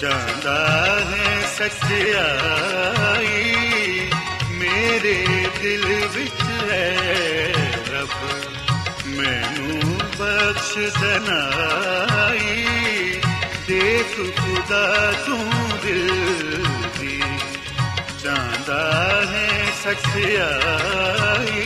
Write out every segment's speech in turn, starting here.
ਚਾਹਦਾ ਹੈ ਸੱਚਾਈ। ਮੇਰੇ ਦਿਲ ਵਿੱਚ ਹੈ ਰੱਬ, ਮੈਨੂੰ ਬਖਸ਼ ਦਨਾਈ ਦੇਖ ਖੁਦਾ ਤੂੰ ਦਿਲ ਦੀ ਚਾਹਦਾ ਹੈ ਸੱਚਾਈ।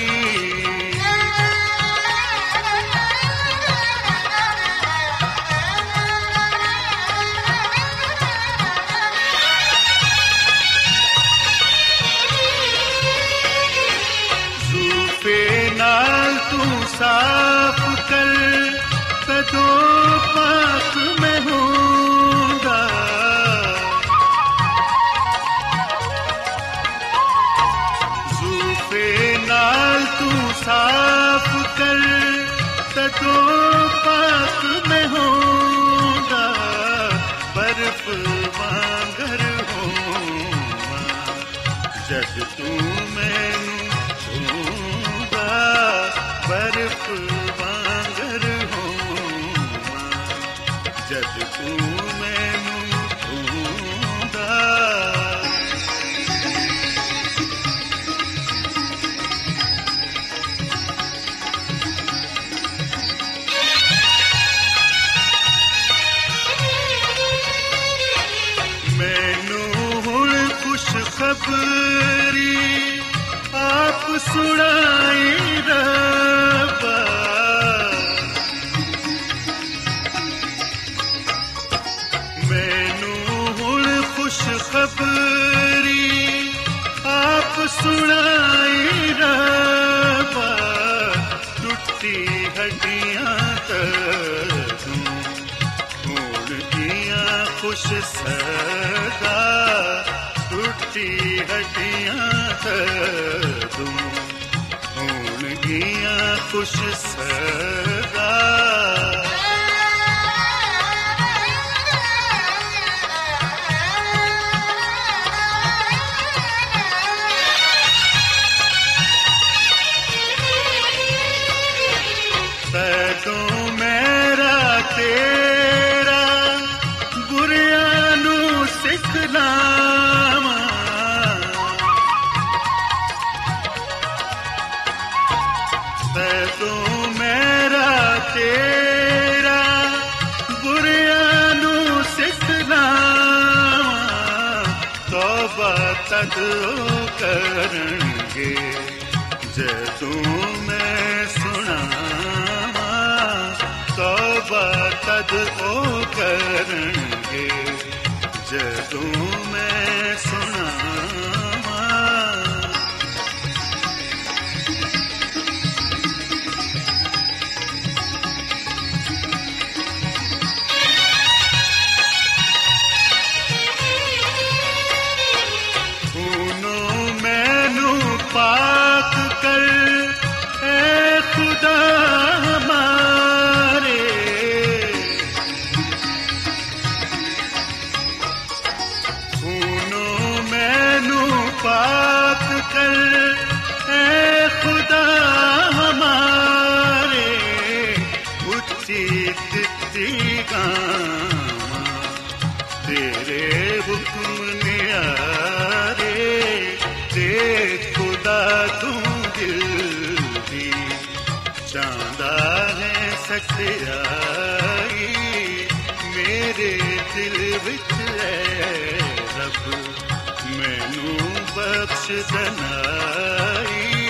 ਬਖਸ਼ ਦਨਾਈ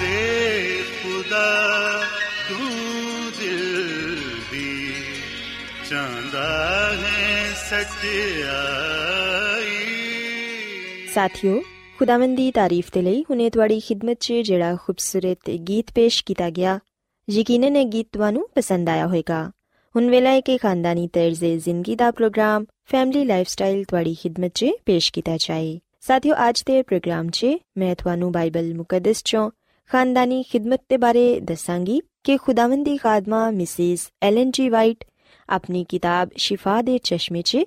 ਦੇ ਖੁਦਾ ਤੂੰ ਦਿਲ ਦੀ ਚਾਹੁੰਦਾ ਹੈ ਸਚਾਈ ਸਾਥਿਓ ਖੁਦਾਵੰਦ ਦੀ ਤਾਰੀਫ ਤੇ ਲਈ ਹੁਨੇ ਤੁਹਾਡੀ ਖਿਦਮਤ 'ਚ ਜਿਹੜਾ ਖੂਬਸੂਰਤ ਗੀਤ ਪੇਸ਼ ਕੀਤਾ ਗਿਆ ਯਕੀਨਨ ਇਹ ਗੀਤ ਤੁਹਾਨੂੰ ਪਸੰਦ ਆਇਆ ਹੋਵੇਗਾ ਹੁਣ ਵੇਲਾ ਹੈ ਕਿ ਖਾਨਦਾਨੀ ਤਰਜ਼ੇ ਜ਼ਿੰਦਗੀ ਦਾ ਪ੍ਰੋਗਰਾਮ ਫੈਮਿਲੀ ਲਾਈਫਸਟਾਈਲ ਤੁਹਾਡੀ ਖਿਦਮਤ 'ਚ ਪੇਸ਼ ਕੀਤਾ ਜਾਏ ਸਾਥਿਓ, ਅੱਜ ਦੇ ਪ੍ਰੋਗਰਾਮ 'ਚ ਮੈਂ ਤੁਹਾਨੂੰ ਬਾਈਬਲ ਮੁਕੱਦਸ 'ਚੋਂ ਖਾਨਦਾਨੀ ਖਿਦਮਤ ਦੇ ਬਾਰੇ ਦੱਸਾਂਗੀ ਕਿ ਖੁਦਾਵੰਦ ਦੀ ਖਾਦਮਾ ਮਿਸਿਸ ਐਲਨ ਜੀ ਵਾਈਟ ਆਪਣੀ ਕਿਤਾਬ ਸ਼ਿਫਾ ਦੇ ਚਸ਼ਮੇ 'ਚ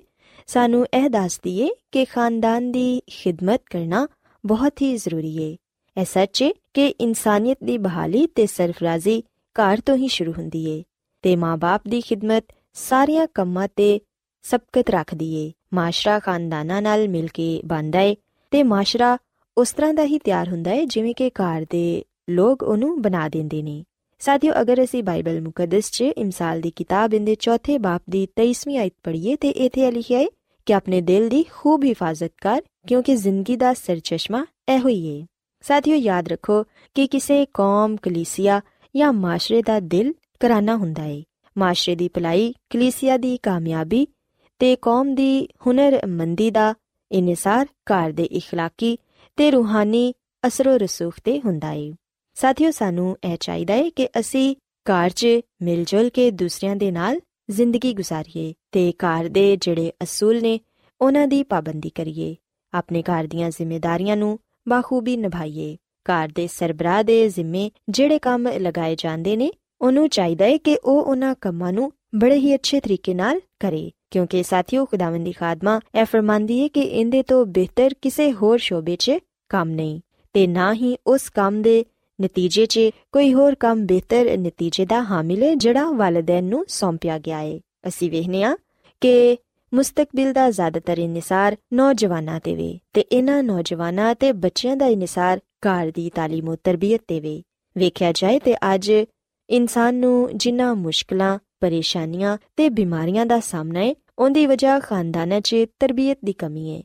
ਸਾਨੂੰ ਇਹ ਦੱਸਦੀ ਏ ਕਿ ਖਾਨਦਾਨ ਦੀ ਖਿਦਮਤ ਕਰਨਾ ਬਹੁਤ ਹੀ ਜ਼ਰੂਰੀ ਏ। ਇਹ ਸੱਚ ਏ ਕਿ ਇਨਸਾਨੀਅਤ ਦੀ ਬਹਾਲੀ ਤੇ ਸਰਫਰਾਜ਼ੀ ਘਰ ਤੋਂ ਹੀ ਸ਼ੁਰੂ ਹੁੰਦੀ ਏ ਤੇ ਮਾਪੇ ਦੀ ਖਿਦਮਤ ਸਾਰੀਆਂ ਕੰਮਾਂ ਤੇ ਸਬਕਤ ਰੱਖਦੀ ਏ। ਮਾਸ਼ਰਾ ਖਾਨਦਾਨਾਂ ਨਾਲ ਮਿਲ ਕੇ ਬਣਦਾ ਏ ਤੇ ਮਾਸ਼ਰਾ ਉਸ ਤਰ੍ਹਾਂ ਦਾ ਹੀ ਤਿਆਰ ਹੁੰਦਾ ਏ ਜਿਵੇਂ ਕਿ ਘਰ ਦੇ ਲੋਕ ਉਹਨੂੰ ਬਣਾ ਦਿੰਦੇ ਨੇ। ਸਾਥੀਓ, ਅਗਰ ਅਸੀਂ ਬਾਈਬਲ ਮੁਕੱਦਸ 'ਚ ਇਮਸਾਲ ਦੀ ਕਿਤਾਬ ਦੇ ਚੌਥੇ ਬਾਪ ਦੀ 23ਵੀਂ ਆਇਤ ਪੜ੍ਹੀਏ ਤੇ ਇਥੇ ਲਿਖਿਆ ਹੈ ਕਿ ਆਪਣੇ ਦਿਲ ਦੀ ਖੂਬ ਹਿਫਾਜ਼ਤ ਕਰ, ਕਿਉਂਕਿ ਜ਼ਿੰਦਗੀ ਦਾ ਸਰਚਸ਼ਮਾ ਇਹੋ ਹੀ ਹੈ। ਸਾਥੀਓ, ਯਾਦ ਰੱਖੋ ਕਿ ਕਿਸੇ ਕੌਮ, ਕਲੀਸਿਆ ਜਾਂ ਮਾਸ਼ਰੇ ਦਾ ਦਿਲ ਕਰਾਨਾ ਹੁੰਦਾ ਹੈ। ਮਾਸ਼ਰੇ ਦੀ ਭਲਾਈ ਕਲੀਸਿਆ ਦੀ ਕਾਮਯਾਬੀ ਤੇ ਕੌਮ ਦੀ ਹੁਨਰਮੰਦੀ ਦਾ ਇਨਸਾਰ ਘਰ ਦੇ اخلاقی ਤੇ ਰੂਹਾਨੀ ਅਸਰੋ ਰਸੂਖ ਤੇ ਹੁੰਦਾ ਹੈ ਸਾਥੀਓ ਸਾਨੂੰ ਇਹ ਚਾਹੀਦਾ ਹੈ ਕਿ ਅਸੀਂ ਘਰ 'ਚ ਮਿਲ ਜੁਲ ਕੇ ਦੂਸਰਿਆਂ ਦੇ ਨਾਲ ਜ਼ਿੰਦਗੀ ਗੁਜ਼ਾਰੀਏ ਤੇ ਘਰ ਦੇ ਜਿਹੜੇ ਅਸੂਲ ਨੇ ਉਹਨਾਂ ਦੀ ਪਾਬੰਦੀ ਕਰੀਏ ਆਪਣੇ ਘਰ ਦੀਆਂ ਜ਼ਿੰਮੇਵਾਰੀਆਂ ਨੂੰ ਬਾਖੂਬੀ ਨਿਭਾਈਏ ਘਰ ਦੇ ਸਰਬਰਾਹ ਦੇ ਜ਼ਿੰਮੇ ਜਿਹੜੇ ਕੰਮ ਲਗਾਏ ਜਾਂਦੇ ਨੇ ਉਹਨੂੰ ਚਾਹੀਦਾ ਹੈ ਕਿ ਉਹ ਉਹਨਾਂ ਕੰਮਾਂ ਨੂੰ ਬੜੇ ਹੀ ਅੱਛੇ ਤਰੀਕੇ ਨਾਲ ਕਰੇ ਕਿਉਂਕਿ ਸਾਥੀਓ ਖੁਦਾਵੰਦੀ ਖਾਦਮਾ ਇਹ ਫਰਮਾਂਦੀ ਹੈ ਕਿ ਇਹਦੇ ਤੋਂ ਬਿਹਤਰ ਕਿਸੇ ਹੋਰ ਸ਼ੋਬੇ 'ਚ ਕੰਮ ਨਹੀਂ ਤੇ ਨਾ ਹੀ ਉਸ ਕੰਮ ਦੇ ਨਤੀਜੇ 'ਚ ਕੋਈ ਹੋਰ ਕੰਮ ਬਿਹਤਰ ਨਤੀਜੇ ਦਾ ਹਾਮਿਲ ਹੈ ਜਿਹੜਾ ਵਾਲਿਦੈਨ ਨੂੰ ਸੌਂਪਿਆ ਗਿਆ ਹੈ ਅਸੀਂ ਵੇਖਨੇ ਆ ਕਿ ਮੁਸਤਕਬਲ ਦਾ ਜ਼ਿਆਦਾਤਰ ਇਨਸਾਰ ਨੌਜਵਾਨਾਂ ਤੇ ਵੇ ਤੇ ਇਹਨਾਂ ਨੌਜਵਾਨਾਂ ਤੇ ਬੱਚਿਆਂ ਦਾ ਇਨਸਾਰ ਘਰ ਦੀ تعلیم ਤੇ ਤਰਬੀਅਤ ਤੇ ਵੇ ਵੇਖਿਆ ਜਾਏ ਤੇ ਅੱਜ ਇਨਸਾਨ ਨੂੰ ਜਿੰਨਾ ਮੁਸ਼ਕਲਾਂ ਪਰੇਸ਼ਾਨੀਆਂ ਤੇ ਬਿਮਾਰੀਆਂ ਦਾ ਸਾਹਮਣਾ ਹੈ ਉਹਦੀ ਵਜ੍ਹਾ ਖਾਨਦਾਨਾਂ 'ਚ ਤਰਬੀਅਤ ਦੀ ਕਮੀ ਹੈ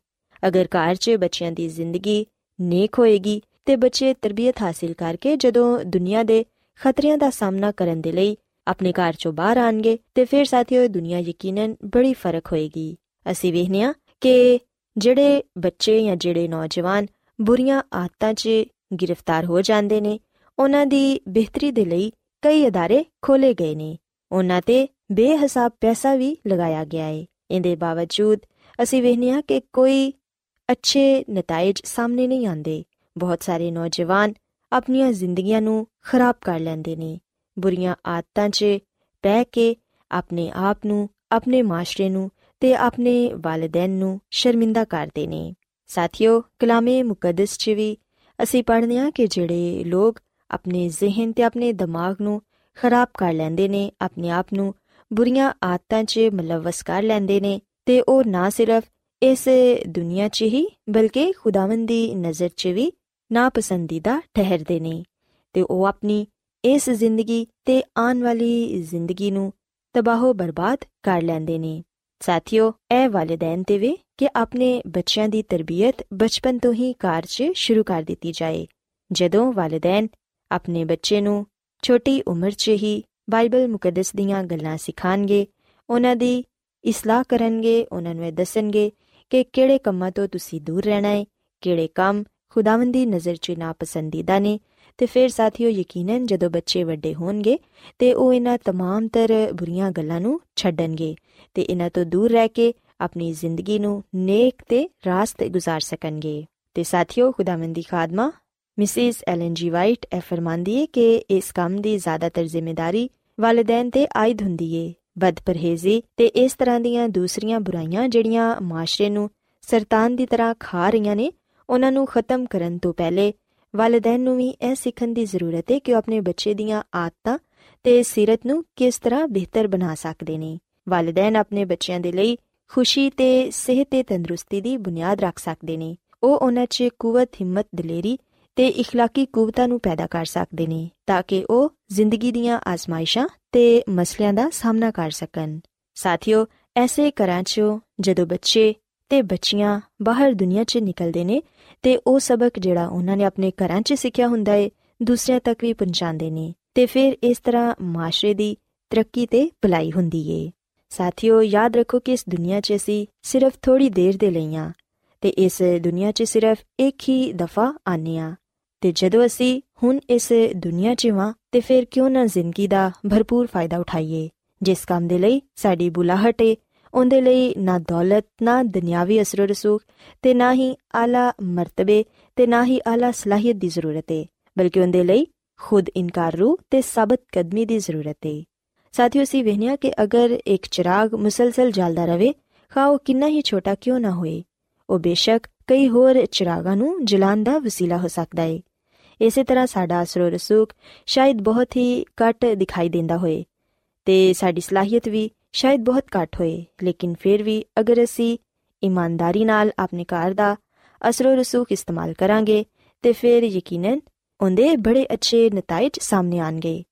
ਅਗਰ ਘਰ 'ਚ ਬੱਚਿਆਂ ਦੀ ਜ਼ਿੰਦਗੀ ਨੇਕ ਹੋਏਗੀ ਤੇ ਬੱਚੇ ਤਰਬੀਅਤ ਹਾਸਿਲ ਕਰਕੇ ਜਦੋਂ ਦੁਨੀਆ ਦੇ ਖਤਰਿਆਂ ਦਾ ਸਾਹਮਣਾ ਕਰਨ ਦੇ ਲਈ ਆਪਣੇ ਘਰ ਚੋਂ ਬਾਹਰ ਆਣਗੇ ਤੇ ਫਿਰ ਸਾਥੀਓ ਦੁਨੀਆ ਯਕੀਨਨ ਬੜੀ ਫਰਕ ਹੋਏਗੀ ਅਸੀਂ ਵੇਖਨੇ ਆ ਕਿ ਜਿਹੜੇ ਬੱਚੇ ਜਾਂ ਜਿਹੜੇ ਨੌਜਵਾਨ ਬੁਰੀਆਂ ਆਦਤਾਂ 'ਚ ਗ੍ਰਿਫਤਾਰ ਹੋ ਜਾਂਦੇ ਨੇ ਉਹਨਾਂ ਦੀ ਬਿਹਤਰੀ ਦੇ ਲਈ ਕਈ ادارے ਖੋਲੇ ਗਏ ਨੇ ਉਹਨਾਂ ਤੇ ਬੇਹਿਸਾਬ ਪੈਸਾ ਵੀ ਲਗਾਇਆ ਗਿਆ ਹੈ ਇਹਦੇ ਬਾਵਜੂਦ ਅਸੀਂ ਵੇਖਨੇ ਆ ਕਿ ਕੋਈ ਅੱਛੇ ਨਤੀਜੇ ਸਾਹਮਣੇ ਨਹੀਂ ਆਉਂਦੇ। ਬਹੁਤ ਸਾਰੇ ਨੌਜਵਾਨ ਆਪਣੀਆਂ ਜ਼ਿੰਦਗੀਆਂ ਨੂੰ ਖਰਾਬ ਕਰ ਲੈਂਦੇ ਨੇ। ਬੁਰੀਆਂ ਆਦਤਾਂ 'ਚ ਪੈ ਕੇ ਆਪਣੇ ਆਪ ਨੂੰ, ਆਪਣੇ ਮਾਸ਼ਰੇ ਨੂੰ ਤੇ ਆਪਣੇ ਵਾਲਿਦੈਨ ਨੂੰ ਸ਼ਰਮਿੰਦਾ ਕਰਦੇ ਨੇ। ਸਾਥੀਓ, ਕਲਾਮੇ ਮੁਕੱਦਸ 'ਚ ਵੀ ਅਸੀਂ ਪੜ੍ਹਦੇ ਹਾਂ ਕਿ ਜਿਹੜੇ ਲੋਕ ਆਪਣੇ ਜ਼ਿਹਨ ਤੇ ਆਪਣੇ ਦਿਮਾਗ ਨੂੰ ਖਰਾਬ ਕਰ ਲੈਂਦੇ ਨੇ, ਆਪਣੇ ਆਪ ਨੂੰ ਬੁਰੀਆਂ ਆਦਤਾਂ 'ਚ ਮਲਵਸ ਕਰ ਲੈਂਦੇ ਨੇ ਤੇ ਉਹ ਨਾ ਸਿਰਫ ਇਸ ਦੁਨੀਆ 'ਚ ਹੀ ਬਲਕਿ ਖੁਦਾਵੰਦ ਦੀ ਨਜ਼ਰ 'ਚ ਵੀ ਨਾਪਸੰਦੀਦਾ ਠਹਿਰਦੇ ਨੇ ਤੇ ਉਹ ਆਪਣੀ ਇਸ ਜ਼ਿੰਦਗੀ ਤੇ ਆਉਣ ਵਾਲੀ ਜ਼ਿੰਦਗੀ ਨੂੰ ਤਬਾਹੋ ਬਰਬਾਦ ਕਰ ਲੈਂਦੇ ਨੇ। ਸਾਥੀਓ, ਇਹ ਵਾਲਿਦੈਨ ਤੇ ਵੇ ਕਿ ਆਪਣੇ ਬੱਚਿਆਂ ਦੀ ਤਰਬੀਅਤ ਬਚਪਨ ਤੋਂ ਹੀ ਘਰ 'ਚ ਸ਼ੁਰੂ ਕਰ ਦਿੱਤੀ ਜਾਏ। ਜਦੋਂ ਵਾਲਿਦੈਨ ਆਪਣੇ ਬੱਚੇ ਨੂੰ ਛੋਟੀ ਉਮਰ 'ਚ ਹੀ ਬਾਈਬਲ ਮੁਕੱਦਸ ਦੀਆਂ ਗੱਲਾਂ ਸਿਖਾਣਗੇ, ਉਹਨਾਂ ਦੀ ਇਸਲਾਹ ਕਰਨਗੇ, ਉਹਨਾਂ ਨੂੰ ਦੱਸਣਗੇ ਕਿ ਕਿਹੜੇ ਕੰਮਾਂ ਤੋਂ ਤੁਸੀਂ ਦੂਰ ਰਹਿਣਾ ਹੈ ਕਿਹੜੇ ਕੰਮ ਖੁਦਾਵੰਦ ਦੀ ਨਜ਼ਰ 'ਚ ਨਾਪਸੰਦੀਦਾ ਨੇ। ਤੇ ਫਿਰ ਸਾਥੀਓ ਯਕੀਨਨ ਜਦੋਂ ਬੱਚੇ ਵੱਡੇ ਹੋਣਗੇ ਤੇ ਉਹ ਇਹਨਾਂ तमाम ਤਰ ਬੁਰੀਆਂ ਗੱਲਾਂ ਨੂੰ ਛੱਡਣਗੇ ਤੇ ਇਹਨਾਂ ਤੋਂ ਦੂਰ ਰਹਿ ਕੇ ਆਪਣੀ ਜ਼ਿੰਦਗੀ ਨੂੰ ਨੇਕ ਤੇ ਰਾਸਤੇ ਗੁਜ਼ਾਰ ਸਕਣਗੇ। ਤੇ ਸਾਥੀਓ ਖੁਦਾਵੰਦ ਦੀ ਖਾਦਮਾ ਮਿਸਿਸ ਐਲਨ ਜੀ ਵਾਈਟ ਇਹ ਫਰਮਾਂਦੀ ਹੈ ਕਿ ਇਸ ਕੰਮ ਦੀ ਜ਼ਿਆਦਾਤਰ ਜ਼ਿੰਮੇਵਾਰੀ ਵਾਲਿਦੈਨ ਤੇ ਆਇਦ ਹੁੰਦੀ ਏ ਬਦਪਰਹੇਜ਼ੀ ਤੇ ਇਸ ਤਰ੍ਹਾਂ ਦੀਆਂ ਦੂਸਰੀਆਂ ਬੁਰਾਈਆਂ ਜਿਹੜੀਆਂ ਮਾਸ਼ਰੇ ਨੂੰ ਸਰਤਾਨ ਦੀ ਤਰ੍ਹਾਂ ਖਾ ਰਹੀਆਂ ਨੇ, ਉਹਨਾਂ ਨੂੰ ਖਤਮ ਕਰਨ ਤੋਂ ਪਹਿਲੇ ਵਾਲਿਦੈਨ ਨੂੰ ਵੀ ਇਹ ਸਿੱਖਣ ਦੀ ਜ਼ਰੂਰਤ ਹੈ ਕਿ ਉਹ ਆਪਣੇ ਬੱਚੇ ਦੀਆਂ ਆਦਤਾਂ ਤੇ ਸਿਰਤ ਨੂੰ ਕਿਸ ਤਰ੍ਹਾਂ ਬਿਹਤਰ ਬਣਾ ਸਕਦੇ ਨੇ। ਵਾਲਿਦੈਨ ਆਪਣੇ ਬੱਚਿਆਂ ਦੇ ਲਈ ਖੁਸ਼ੀ ਤੇ ਸਿਹਤ ਤੇ ਤੰਦਰੁਸਤੀ ਦੀ ਬੁਨਿਆਦ ਰੱਖ ਸਕਦੇ ਨੇ। ਉਹ ਉਹਨਾਂ 'ਚ ਕੂਵਤ, ਹਿੰਮਤ, ਦਲੇਰੀ ਤੇ اخلاقی ਕੂਵਤਾਂ ਨੂੰ ਪੈਦਾ ਕਰ ਸਕਦੇ ਨੇ ਤਾਂ ਕਿ ਉਹ ਜ਼ਿੰਦਗੀ ਦੀਆਂ ਆਜ਼ਮਾਇਸ਼ਾਂ ਤੇ ਮਸਲਿਆਂ ਦਾ ਸਾਹਮਣਾ ਕਰ ਸਕਣ ਸਾਥੀਓ ਐਸੇ ਘਰਾਂ 'ਚੋਂ ਜਦੋਂ ਬੱਚੇ ਤੇ ਬੱਚੀਆਂ ਬਾਹਰ ਦੁਨੀਆ 'ਚ ਨਿਕਲਦੇ ਨੇ ਤੇ ਉਹ ਸਬਕ ਜਿਹੜਾ ਉਹਨਾਂ ਨੇ ਆਪਣੇ ਘਰਾਂ 'ਚ ਸਿੱਖਿਆ ਹੁੰਦਾ ਏ ਦੂਸਰਿਆਂ ਤੱਕ ਵੀ ਪਹੁੰਚਾਉਂਦੇ ਨੇ ਤੇ ਫਿਰ ਇਸ ਤਰ੍ਹਾਂ ਮਾਸ਼ਰੇ ਦੀ ਤਰੱਕੀ ਤੇ ਭਲਾਈ ਹੁੰਦੀ ਏ ਸਾਥੀਓ ਯਾਦ ਰੱਖੋ ਕਿ ਇਸ ਦੁਨੀਆ 'ਚ ਅਸੀਂ ਸਿਰਫ ਥੋੜੀ ਦੇਰ ਦੇ ਲਈ ਆ ਤੇ ਇਸ ਦੁਨੀਆ 'ਚ ਸਿਰਫ ਇੱਕ ਹੀ ਦਫਾ ਆਨੇ ਆ ਤੇ ਜਦੋਂ ਅਸੀਂ ਹੁਣ ਇਸ ਦੁਨੀਆ 'ਚ ਵਾਂ ਤੇ ਫਿਰ ਕਿਉਂ ਨਾ ਜ਼ਿੰਦਗੀ ਦਾ ਭਰਪੂਰ ਫਾਇਦਾ ਉਠਾਈਏ? ਜਿਸ ਕੰਮ ਦੇ ਲਈ ਸਾਡੀ ਬੁਲਾਹਟ ਏ, ਉਹਦੇ ਲਈ ਨਾ ਦੌਲਤ, ਨਾ ਦੁਨਿਆਵੀ ਅਸਰ ਰਸੂਖ, ਤੇ ਨਾ ਹੀ ਆਲਾ ਮਰਤਬੇ, ਤੇ ਨਾ ਹੀ ਆਲਾ ਸਲਾਹੀਅਤ ਦੀ ਜ਼ਰੂਰਤ ਏ, ਬਲਕਿ ਉਹਦੇ ਲਈ ਖੁਦ ਇਨਕਾਰ ਰੂ ਤੇ ਸਾਬਤ ਕਦਮੀ ਦੀ ਜ਼ਰੂਰਤ ਏ। ਸਾਥੀਓ ਸੀ ਵਹਿਨੀਆਂ ਕਿ ਅਗਰ ਇੱਕ ਚਿਰਾਗ ਮੁਸਲਸਲ ਜਲਦਾ ਰਵੇ ਖਾਓ ਕਿੰਨਾ ਹੀ ਛੋਟਾ ਕਿਉਂ ਨਾ ਹੋਏ? ਉਹ ਬੇਸ਼ੱਕ ਕਈ ਹੋਰ ਚਿਰਾਗਾਂ ਨੂੰ ਜਲਾਉਣ ਦਾ ਵਸੀਲਾ ਹੋ ਸਕਦਾ ਏ। ਇਸੇ ਤਰ੍ਹਾਂ ਸਾਡਾ ਅਸਰ ਰਸੂਖ ਸ਼ਾਇਦ ਬਹੁਤ ਹੀ ਘੱਟ ਦਿਖਾਈ ਦਿੰਦਾ ਹੋਏ ਤੇ ਸਾਡੀ ਸਲਾਹੀਅਤ ਵੀ ਸ਼ਾਇਦ ਬਹੁਤ ਘੱਟ ਹੋਏ। ਲੇਕਿਨ ਫਿਰ ਵੀ ਅਗਰ ਅਸੀਂ ਇਮਾਨਦਾਰੀ ਨਾਲ ਆਪਣੇ ਘਰ ਦਾ ਅਸਰ ਰਸੂਖ ਇਸਤੇਮਾਲ ਕਰਾਂਗੇ, ਤੇ ਫਿਰ ਯਕੀਨਨ ਉਹਦੇ ਬੜੇ ਅੱਛੇ ਨਤੀਜੇ ਸਾਹਮਣੇ ਆਣਗੇ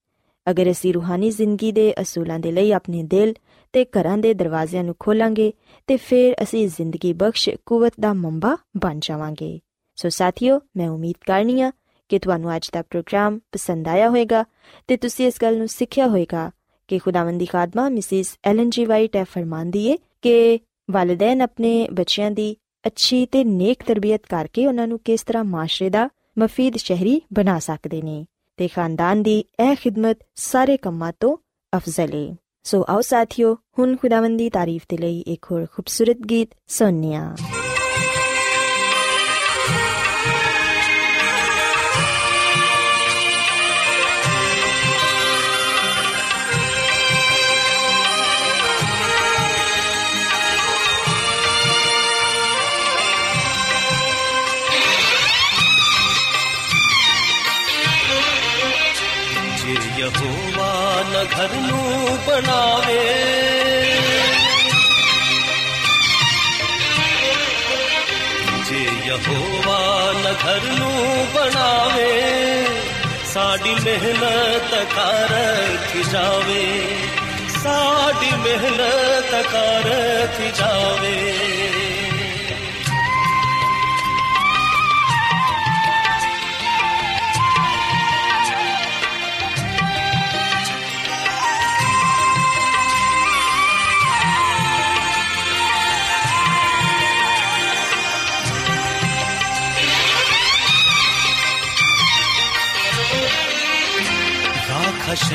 ਅਗਰ ਅਸੀਂ ਰੂਹਾਨੀ ਜ਼ਿੰਦਗੀ ਦੇ ਅਸੂਲਾਂ ਦੇ ਲਈ ਆਪਣੇ ਦਿਲ ਤੇ ਘਰਾਂ ਦੇ ਦਰਵਾਜ਼ਿਆਂ ਨੂੰ ਖੋਲਾਂਗੇ, ਤੇ ਫਿਰ ਅਸੀਂ ਜ਼ਿੰਦਗੀ ਬਖਸ਼ ਕੂਵਤ ਦਾ ਮੰਬਾ ਬਣ ਜਾਵਾਂਗੇ। ਸੋ ਸਾਥੀਓ, ਮੈਂ ਉਮੀਦ ਕਰਨੀਆ ਕਿ ਤੁਹਾਨੂੰ ਅੱਜ ਦਾ ਪ੍ਰੋਗਰਾਮ ਪਸੰਦ ਆਇਆ ਹੋਵੇਗਾ ਤੇ ਤੁਸੀਂ ਇਸ ਗੱਲ ਨੂੰ ਸਿੱਖਿਆ ਹੋਵੇਗਾ ਕਿ ਖੁਦਾਵੰਦੀ ਖਾਦਮਾ ਮਿਸਿਸ ਐਲਨ ਜੀ ਵਾਈਟ ਇਹ ਫਰਮਾਂਦੀ ਏ ਕਿ ਵਾਲਿਦੈਨ ਆਪਣੇ ਬੱਚਿਆਂ ਦੀ ਅੱਛੀ ਤੇ ਨੇਕ ਤਰਬੀਅਤ ਕਰਕੇ ਉਹਨਾਂ ਨੂੰ ਕਿਸ ਤਰ੍ਹਾਂ ਮਾਸ਼ਰੇ ਦਾ ਮਫੀਦ ਸ਼ਹਿਰੀ ਬਣਾ ਸਕਦੇ ਨੇ ਤੇ ਖਾਨਦਾਨ ਦੀ ਇਹ ਖਿਦਮਤ ਸਾਰੇ ਕੰਮਾਂ ਤੋਂ ਅਫਜ਼ਲ ਏ। ਸੋ ਆਓ ਸਾਥੀਓ, ਹੁਣ ਖੁਦਾਵੰਦੀ ਤਾਰੀਫ ਦੇ ਲਈ ਇੱਕ ਹੋਰ ਖੂਬਸੂਰਤ ਗੀਤ ਸੁਣਨੀਆ ਘਰ ਨੂੰ ਬਣਾਵੇ ਜੇ ਯਹੋਵਾ ਨ ਘਰ ਨੂੰ ਬਣਾਵੇ ਸਾਡੀ ਮਿਹਨਤ ਕਰ ਥੀ ਜਾਵੇ। ਸਾਡੀ ਮਿਹਨਤ ਕਰ ਥੀ ਜਾਵੇ।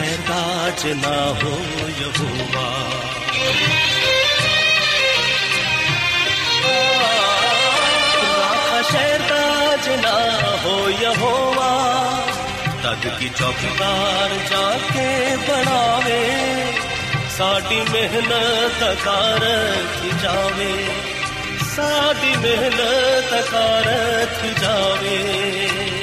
ਰਾਖ ਸ਼ਹਿਰ ਦਾ ਜਨਾ ਹੋ ਯਹੋਵਾ ਰਾਖ ਸ਼ਹਿਰ ਦਾ ਜਨਾ ਹੋ ਯਹੋਵਾ ਤਦ ਕੀ ਚੌਕੀਦਾਰ ਜਾ ਕੇ ਬਣਾਵੇ। ਸਾਡੀ ਮਿਹਨਤ ਕਰ ਕੀ ਜਾਵੇ। ਸਾਡੀ ਮਿਹਨਤ ਕਰ ਕੀ ਜਾਵੇ।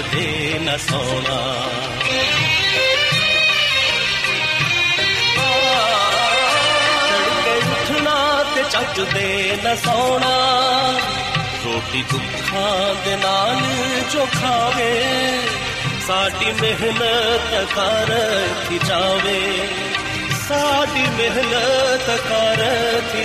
ਤੇ ਚੱਪਦੇ ਨਾ ਸੌਣਾ। ਧੜਕੇ ਉੱਠਣਾ ਤੇ ਚੱਜਦੇ ਨਾ ਸੌਣਾ। ਰੋਟੀ ਦੁੱਖਾਂ ਦੇ ਨਾਲ ਜੋ ਖਾਵੇ, ਸਾਡੀ ਮਿਹਨਤ ਕਰ ਥੀ ਜਾਵੇ। ਸਾਡੀ ਮਿਹਨਤ ਕਰ ਥੀ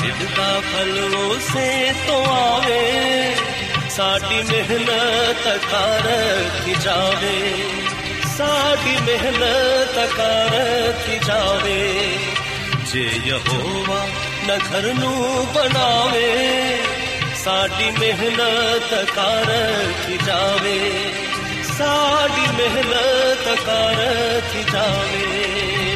ਜਿਹਦਾ ਫਲ ਉਸੇ ਤੋਂ ਆਵੇ, ਸਾਡੀ ਮਿਹਨਤ ਕਰ ਕੀ ਜਾਵੇ। ਸਾਡੀ ਮਿਹਨਤ ਕਰ ਕੀ ਜਾਵੇ, ਜੇ ਯਹੋਵਾ ਨਾ ਘਰ ਨੂੰ ਬਣਾਵੇ, ਸਾਡੀ ਮਿਹਨਤ ਕਰ ਕੀ ਜਾਵੇ। ਸਾਡੀ ਮਿਹਨਤ ਕਰ ਕੀ ਜਾਵੇ।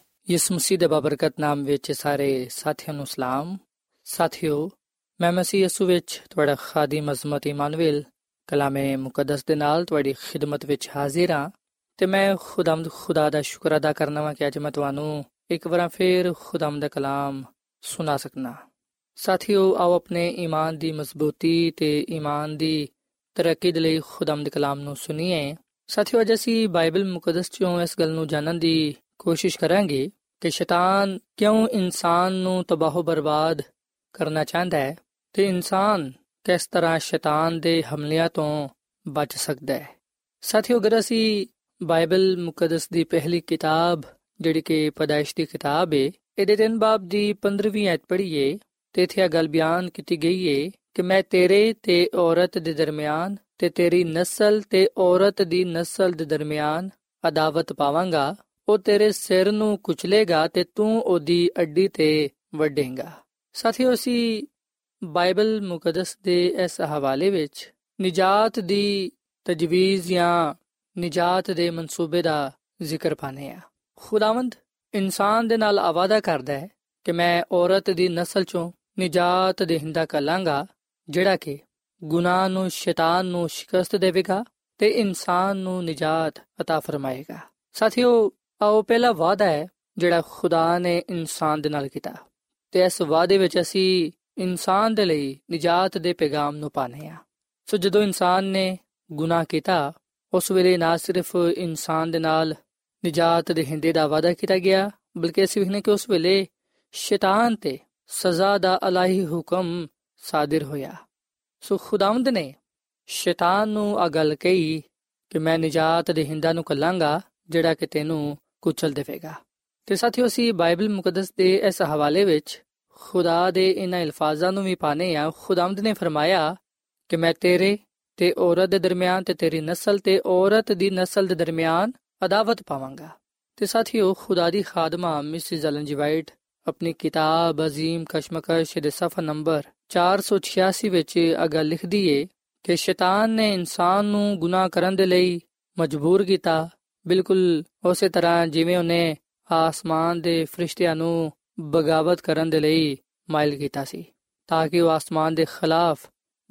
ਯਿਸੂ ਮਸੀਹ ਦੇ ਬਬਰਕਤ ਨਾਮ ਵਿੱਚ ਸਾਰੇ ਸਾਥੀਆਂ ਨੂੰ ਸਲਾਮ। ਸਾਥਿਓ, ਮੈਂ ਮਸੀਹ ਯਿਸੂ ਵਿੱਚ ਤੁਹਾਡਾ ਖਾਦੀਮ ਅਜ਼ਮਤ ਇਮਾਨੁਅਲ ਕਲਾਮੇ ਮੁਕੱਦਸ ਦੇ ਨਾਲ ਤੁਹਾਡੀ ਖਿਦਮਤ ਵਿੱਚ ਹਾਜ਼ਰ ਹਾਂ ਤੇ ਮੈਂ ਖੁਦਾਮਦ ਖੁਦਾ ਦਾ ਸ਼ੁਕਰ ਅਦਾ ਕਰਨਾ ਵਾਂ ਕਿ ਅੱਜ ਮੈਂ ਤੁਹਾਨੂੰ ਇੱਕ ਵਾਰ ਫੇਰ ਖੁਦਾਮਦ ਦਾ ਕਲਾਮ ਸੁਣਾ ਸਕਣਾ ਸਾਥਿਓ, ਆਓ ਆਪਣੇ ਈਮਾਨ ਦੀ ਮਜ਼ਬੂਤੀ ਤੇ ਈਮਾਨ ਦੀ ਤਰੱਕੀ ਦੇ ਲਈ ਖੁਦਾਮਦ ਕਲਾਮ ਨੂੰ ਸੁਣੀਏ। ਸਾਥਿਓ, ਅੱਜ ਅਸੀਂ ਬਾਈਬਲ ਮੁਕੱਦਸ ਚੋਂ ਇਸ ਗੱਲ ਨੂੰ ਜਾਣਨ ਦੀ ਕੋਸ਼ਿਸ਼ ਕਰਾਂਗੇ ਕਿ ਸ਼ੈਤਾਨ ਕਿਉਂ ਇਨਸਾਨ ਨੂੰ ਤਬਾਹ ਬਰਬਾਦ ਕਰਨਾ ਚਾਹੁੰਦਾ ਹੈ ਤੇ ਇਨਸਾਨ ਕਿਸ ਤਰ੍ਹਾਂ ਸ਼ੈਤਾਨ ਦੇ ਹਮਲਿਆਂ ਤੋਂ ਬਚ ਸਕਦਾ ਹੈ। ਸਾਥੀਓ, ਅਗਰ ਅਸੀਂ ਬਾਈਬਲ ਮੁਕੱਦਸ ਦੀ ਪਹਿਲੀ ਕਿਤਾਬ, ਜਿਹੜੀ ਕਿ ਪਦਾਇਸ਼ ਦੀ ਕਿਤਾਬ ਹੈ ਇਹਦੇ ਤਿੰਨ ਬਾਬ ਦੀ 15ਵੀਂ ਐਤ ਪੜ੍ਹੀਏ, ਤੇ ਇੱਥੇ ਇਹ ਗੱਲ ਬਿਆਨ ਕੀਤੀ ਗਈ ਹੈ ਕਿ ਮੈਂ ਤੇਰੇ ਤੇ ਔਰਤ ਦੇ ਦਰਮਿਆਨ ਤੇ ਤੇਰੀ ਨਸਲ ਤੇ ਔਰਤ ਦੀ ਨਸਲ ਦੇ ਦਰਮਿਆਨ ਅਦਾਵਤ ਪਾਵਾਂਗਾ ਉਹ ਤੇਰੇ ਸਿਰ ਨੂੰ ਕੁਚਲੇਗਾ ਤੇ ਤੂੰ ਉਹਦੀ ਅੱਡੀ ਤੇ ਵੱਢੇਗਾ ਸਾਥੀਓ ਅਸੀਂ ਬਾਈਬਲ ਮੁਕੱਦਸ ਦੇ ਇਸ ਹਵਾਲੇ ਵਿੱਚ ਨਜਾਤ ਦੀ ਤਜਵੀਜ਼ ਜਾਂ ਨਜਾਤ ਦੇ ਮਨਸੂਬੇ ਦਾ ਜ਼ਿਕਰ ਪਾਨੇ ਆ ਖੁਦਾਵੰਦ ਇਨਸਾਨ ਦੇ ਨਾਲ ਆਵਾਦਾ ਕਰਦਾ ਹੈ ਕਿ ਮੈਂ ਔਰਤ ਦੀ ਨਸਲ ਚੋਂ ਨਜਾਤ ਦੇਹਿੰਦਾ ਕਲਾਂਗਾ ਜਿਹੜਾ ਕਿ ਗੁਨਾਹ ਨੂੰ ਸ਼ੈਤਾਨ ਨੂੰ ਸ਼ਿਕਸਤ ਦੇਵੇਗਾ ਤੇ ਇਨਸਾਨ ਨੂੰ ਨਜਾਤ عطا ਫਰਮਾਏਗਾ ਸਾਥੀਓ ਆਓ ਪਹਿਲਾ ਵਾਅਦਾ ਹੈ ਜਿਹੜਾ ਖੁਦਾ ਨੇ ਇਨਸਾਨ ਦੇ ਨਾਲ ਕੀਤਾ। ਤੇ ਇਸ ਵਾਅਦੇ ਵਿੱਚ ਅਸੀਂ ਇਨਸਾਨ ਦੇ ਲਈ ਨਜਾਤ ਦੇ ਪੈਗਾਮ ਨੂੰ ਪਾਣੇ ਆ ਸੋ ਜਦੋਂ ਇਨਸਾਨ ਨੇ ਗੁਨਾਹ ਕੀਤਾ, ਉਸ ਵੇਲੇ ਨਾ ਸਿਰਫ ਇਨਸਾਨ ਦੇ ਨਾਲ ਨਜਾਤ ਦੇ ਹਿੰਦੇ ਦਾ ਵਾਅਦਾ ਕੀਤਾ ਗਿਆ, ਬਲਕਿ ਅਸੀਂ ਵੇਖਨੇ ਕਿ ਉਸ ਵੇਲੇ ਸ਼ੈਤਾਨ ਤੇ ਸਜ਼ਾ ਦਾ ਅਲਾਹੀ ਹੁਕਮ ਸਾਦਰ ਹੋਇਆ। ਸੋ ਖੁਦਾਵੰਦ ਨੇ ਸ਼ੈਤਾਨ ਨੂੰ ਆ ਗੱਲ ਕਹੀ ਕਿ ਮੈਂ ਨਜਾਤ ਦੇ ਹਿੰਦਾ ਨੂੰ ਕੱਲਾਂਗਾ ਜਿਹੜਾ ਕਿ ਤੈਨੂੰ ਕੁਚਲ ਦੇਵੇਗਾ। ਤੇ ਸਾਥੀਓ, ਅਸੀਂ ਬਾਈਬਲ ਮੁਕੱਦਸ ਦੇ ਇਸ ਹਵਾਲੇ ਵਿੱਚ ਖੁਦਾ ਦੇ ਇਹਨਾਂ ਅਲਫਾਜ਼ਾਂ ਨੂੰ ਵੀ ਪਾਣੇ ਆ ਖੁਦਾਵੰਦ ਨੇ ਫਰਮਾਇਆ ਕਿ ਮੈਂ ਤੇਰੇ ਤੇ ਔਰਤ ਦੇ ਦਰਮਿਆਨ ਤੇ ਤੇਰੀ ਨਸਲ ਤੇ ਔਰਤ ਦੀ ਨਸਲ ਦੇ ਦਰਮਿਆਨ ਅਦਾਵਤ ਪਾਵਾਂਗਾ। ਤੇ ਸਾਥੀਓ, ਖੁਦਾ ਦੀ ਖਾਦਮਾ ਮਿਸਿਸ ਐਲਨ ਜੀ ਵਾਈਟ ਆਪਣੀ ਕਿਤਾਬ ਅਜ਼ੀਮ ਕਸ਼ਮਕਸ਼ ਦੇ ਸਫਾ ਨੰਬਰ 486 ਵਿੱਚ ਅਗਾ ਲਿਖਦੀ ਏ ਕਿ ਸ਼ੈਤਾਨ ਨੇ ਇਨਸਾਨ ਨੂੰ ਗੁਨਾਹ ਕਰਨ ਦੇ ਲਈ ਮਜਬੂਰ ਕੀਤਾ ਬਿਲਕੁਲ ਉਸੇ ਤਰ੍ਹਾਂ ਜਿਵੇਂ ਉਹਨੇ ਆਸਮਾਨ ਦੇ ਫਰਿਸ਼ਤਿਆਂ ਨੂੰ ਬਗਾਵਤ ਕਰਨ ਦੇ ਲਈ ਮਾਇਲ ਕੀਤਾ ਸੀ, ਤਾਂ ਕਿ ਉਹ ਆਸਮਾਨ ਦੇ ਖਿਲਾਫ